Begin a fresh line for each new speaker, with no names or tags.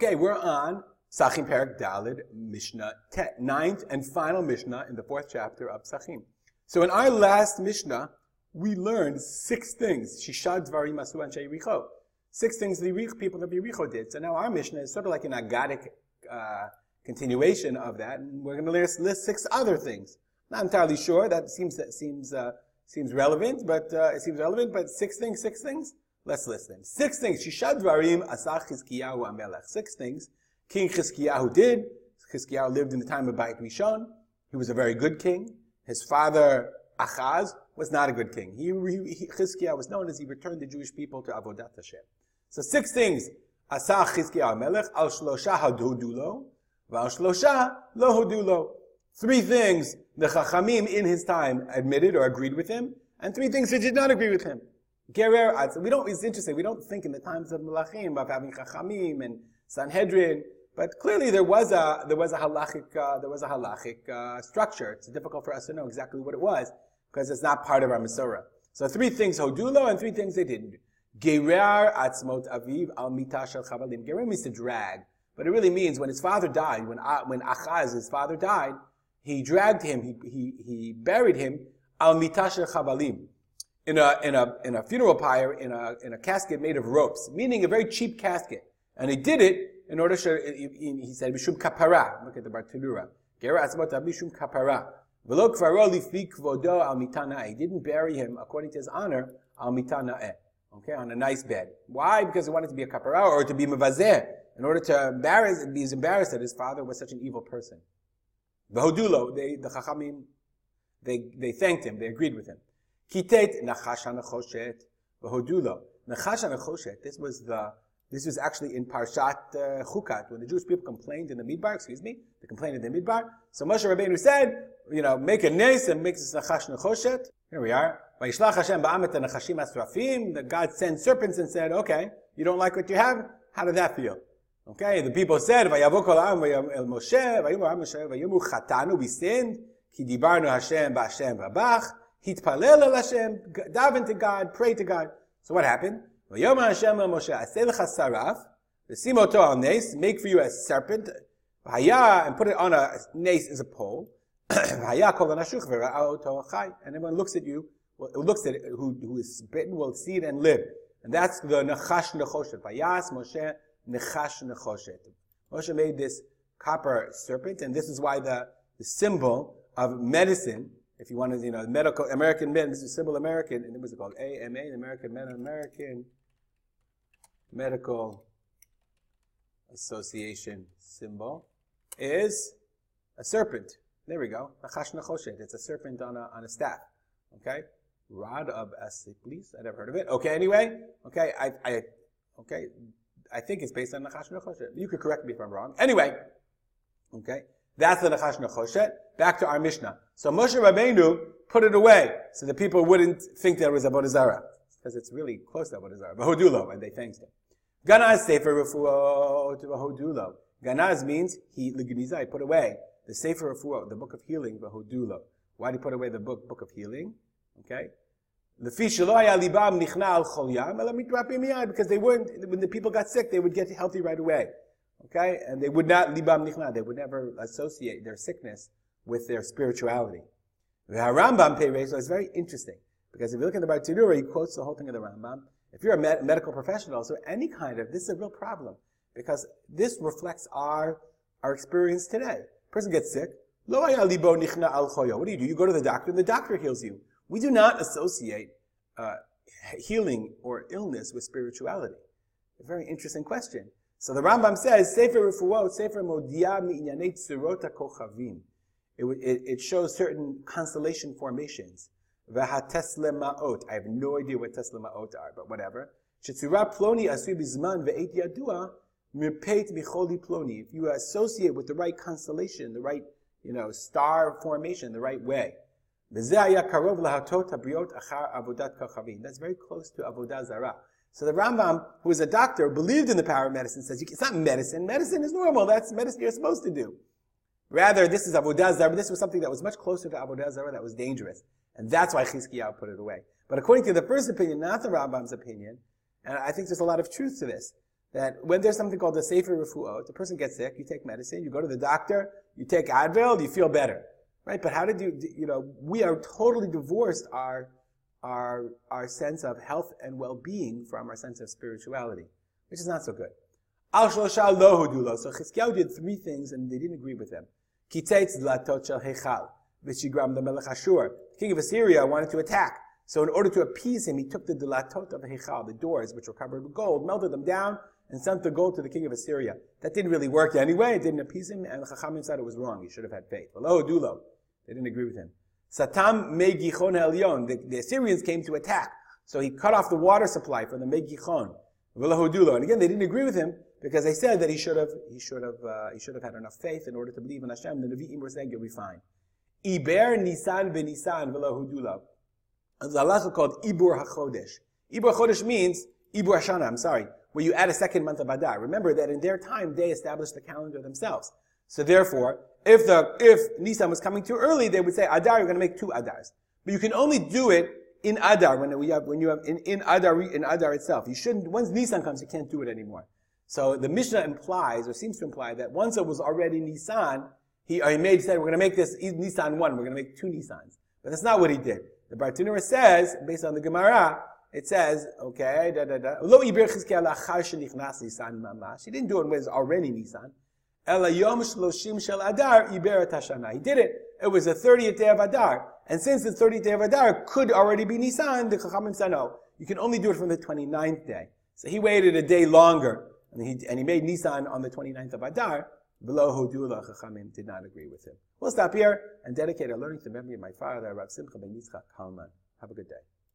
Okay, we're on Sachim Perak Dalid Mishnah Tet, ninth and final Mishnah in the fourth chapter of Sachim. So in our last Mishnah, we learned six things. Shishad Dvarim Asu Anshe Yericho. Six things the Yerich, people of Yericho did. So now our Mishnah is sort of like an agadic uh, continuation of that, and we're going to list, list six other things. Not entirely sure. That seems that seems uh, seems relevant, but uh, it seems relevant. But six things, six things. Let's list them. Six things. Chizkiyahu Amelech. Six things. King Chizkiyahu did. Chizkiyahu lived in the time of Beit Rishon. He was a very good king. His father Achaz was not a good king. He, he, Chizkiah was known as he returned the Jewish people to Avodat Hashem. So six things. Asa Chizkiah Melech, al shlosha hadodulo, v'al shlosha lo hodulo. Three things the Chachamim in his time admitted or agreed with him, and three things they did not agree with him. Gerer, we don't, it's interesting, we don't think in the times of Melachim of having Chachamim and Sanhedrin, but clearly there was a, there was a halachic, uh, there was a halachic uh, structure. It's difficult for us to know exactly what it was because it's not part of our Masorah. So three things hodulo and three things they didn't. Gerar atzmot aviv al mitashal chavalim. Gerar means to drag, but it really means when his father died, when when Achaz, his father died, he dragged him, he he, he buried him al mitashal chavalim. In a, in a, in a funeral pyre, in a, in a casket made of ropes, meaning a very cheap casket. And he did it in order to, he said, Mishum kapara. Look at the atzmot mishum kapara. He didn't bury him according to his honor al mitanaeh. Okay, on a nice bed. Why? Because he wanted to be a kapara or to be mevazeh, in order to embarrass, be embarrassed that his father was such an evil person. V'hodulo, they, the chachamim, they, they thanked him, they agreed with him. Kitet nachash hanachoshet v'hodulo. Nachash hanachoshet, this was the this was actually in Parshat uh, Chukat, when the Jewish people complained in the Midbar, excuse me, they complained in the Midbar. So Moshe Rabbeinu said, you know, make a nes and make this nachash nechoshet. Here we are. Vayishlach Hashem ba'amet nechashim asrafim. The God sent serpents and said, okay, you don't like what you have? How did that feel? Okay, the people said, Vayavo kol am el Moshe, Vayomu Am Moshe, Vayomu chatanu, we sinned, ki dibarnu Hashem ba'Hashem v'abach, hitpalel el Hashem, daven to God, pray to God. So what happened? Hashem al make for you a serpent, v'haya, and put it on a nes as a pole, and everyone looks at you, well, looks at it, who, who is bitten will see it and live. And that's the nechash nechoshet. Vayas Moshe nechash nechoshet. Moshe made this copper serpent, and this is why the, the symbol of medicine if you want to, you know, medical American men, this is symbol American, and it was called? AMA, the American Men American Medical Association symbol is a serpent. There we go. It's a serpent on a, on a staff. Okay? Rod of Asclepius. I never heard of it. Okay, anyway. Okay, I, I, okay. I think it's based on Nachash Nechoshet. You could correct me if I'm wrong. Anyway. Okay. That's the Nachash Nechoshet. Back to our Mishnah. So Moshe Rabbeinu put it away so the people wouldn't think there was a Bodhizara. Because it's really close to a Bodhizara. Bahodulo, and they thanked him. Ganaz Sefer Refuot Bahodulo. Ganaz means he, Ligniza, he put away the Sefer Refuot, the book of healing, Bahodulo. Why did he put away the book, book of healing? Okay? Because they weren't, when the people got sick, they would get healthy right away. Okay? And they would not, libam nichna, they would never associate their sickness with their spirituality. The Rambam Peiresh is very interesting because if you look at the Bartenura, he quotes the whole thing of the Rambam. If you're a med- medical professional, so any kind of this is a real problem because this reflects our our experience today. Person gets sick. Lo libo nichna al What do you do? You go to the doctor, and the doctor heals you. We do not associate uh, healing or illness with spirituality. A very interesting question. So the Rambam says, Sefer Refuot, Sefer Modia mi'inyanei tzurot kochavim. It, shows certain constellation formations. V'hateslema'ot. I have no idea what teslema'ot are, but whatever. Shetzura ploni asui bizman ve'et yadua mirpeit micholi ploni. If you associate with the right constellation, the right, you know, star formation, the right way. That's very close to avodah zarah. So the Rambam, who is a doctor, believed in the power of medicine, says it's not medicine. Medicine is normal. That's medicine you're supposed to do. Rather, this is Avodah Zarah. This was something that was much closer to Avodah Zarah that was dangerous. And that's why Chizkiyahu put it away. But according to the first opinion, not the Rambam's opinion, and I think there's a lot of truth to this, that when there's something called the sefer refuah, the person gets sick, you take medicine, you go to the doctor, you take Advil, you feel better, right? But how did you, you know, we are totally divorced our, our, our sense of health and well-being from our sense of spirituality, which is not so good. Al. So Chizkiyahu did three things and they didn't agree with them. The. King of Assyria wanted to attack. So in order to appease him, he took the delatot of Hechal, the doors which were covered with gold, melted them down, and sent the gold to the king of Assyria. That didn't really work anyway. It didn't appease him, and the Chachamim said it was wrong. He should have had faith. Oh, Dulo. They didn't agree with him. Satam Mei Gichon Elyon. The, the Assyrians came to attack. So he cut off the water supply for the Mei Gichon. And again, they didn't agree with him because they said that he should have, he should have, uh, he should have had enough faith in order to believe in Hashem. The Nevi'im were saying, you'll be fine. Iber Nisan v'Nisan v'Lahudula. There's a halacha called Ibur HaChodesh. Ibur HaChodesh means, Ibur Hashana, I'm sorry, where you add a second month of Adar. Remember that in their time, they established the calendar themselves. So therefore, if the, if Nisan was coming too early, they would say, Adar, you're going to make two Adars. But you can only do it in Adar, when we have, when you have, in, in Adar, in Adar itself. You shouldn't, once Nisan comes, you can't do it anymore. So the Mishnah implies, or seems to imply, that once it was already Nisan, he, he made, said, we're going to make this Nisan 1, we're going to make two Nisans. But that's not what he did. The Bartenura says, based on the Gemara, it says, okay, da da da. He didn't do it when it was already Nisan. Ela shloshim shel Adar iber tashana. He did it. It was the 30th day of Adar. And since the 30th day of Adar could already be Nisan, the Chachamim said, no, you can only do it from the 29th day. So he waited a day longer. And he, and he made Nisan on the 29th of Adar. Below Hodula, Chachamim did not agree with him. We'll stop here and dedicate our learning to the memory of my father, Rav Simcha ben Yitzchak Kalman. Have a good day.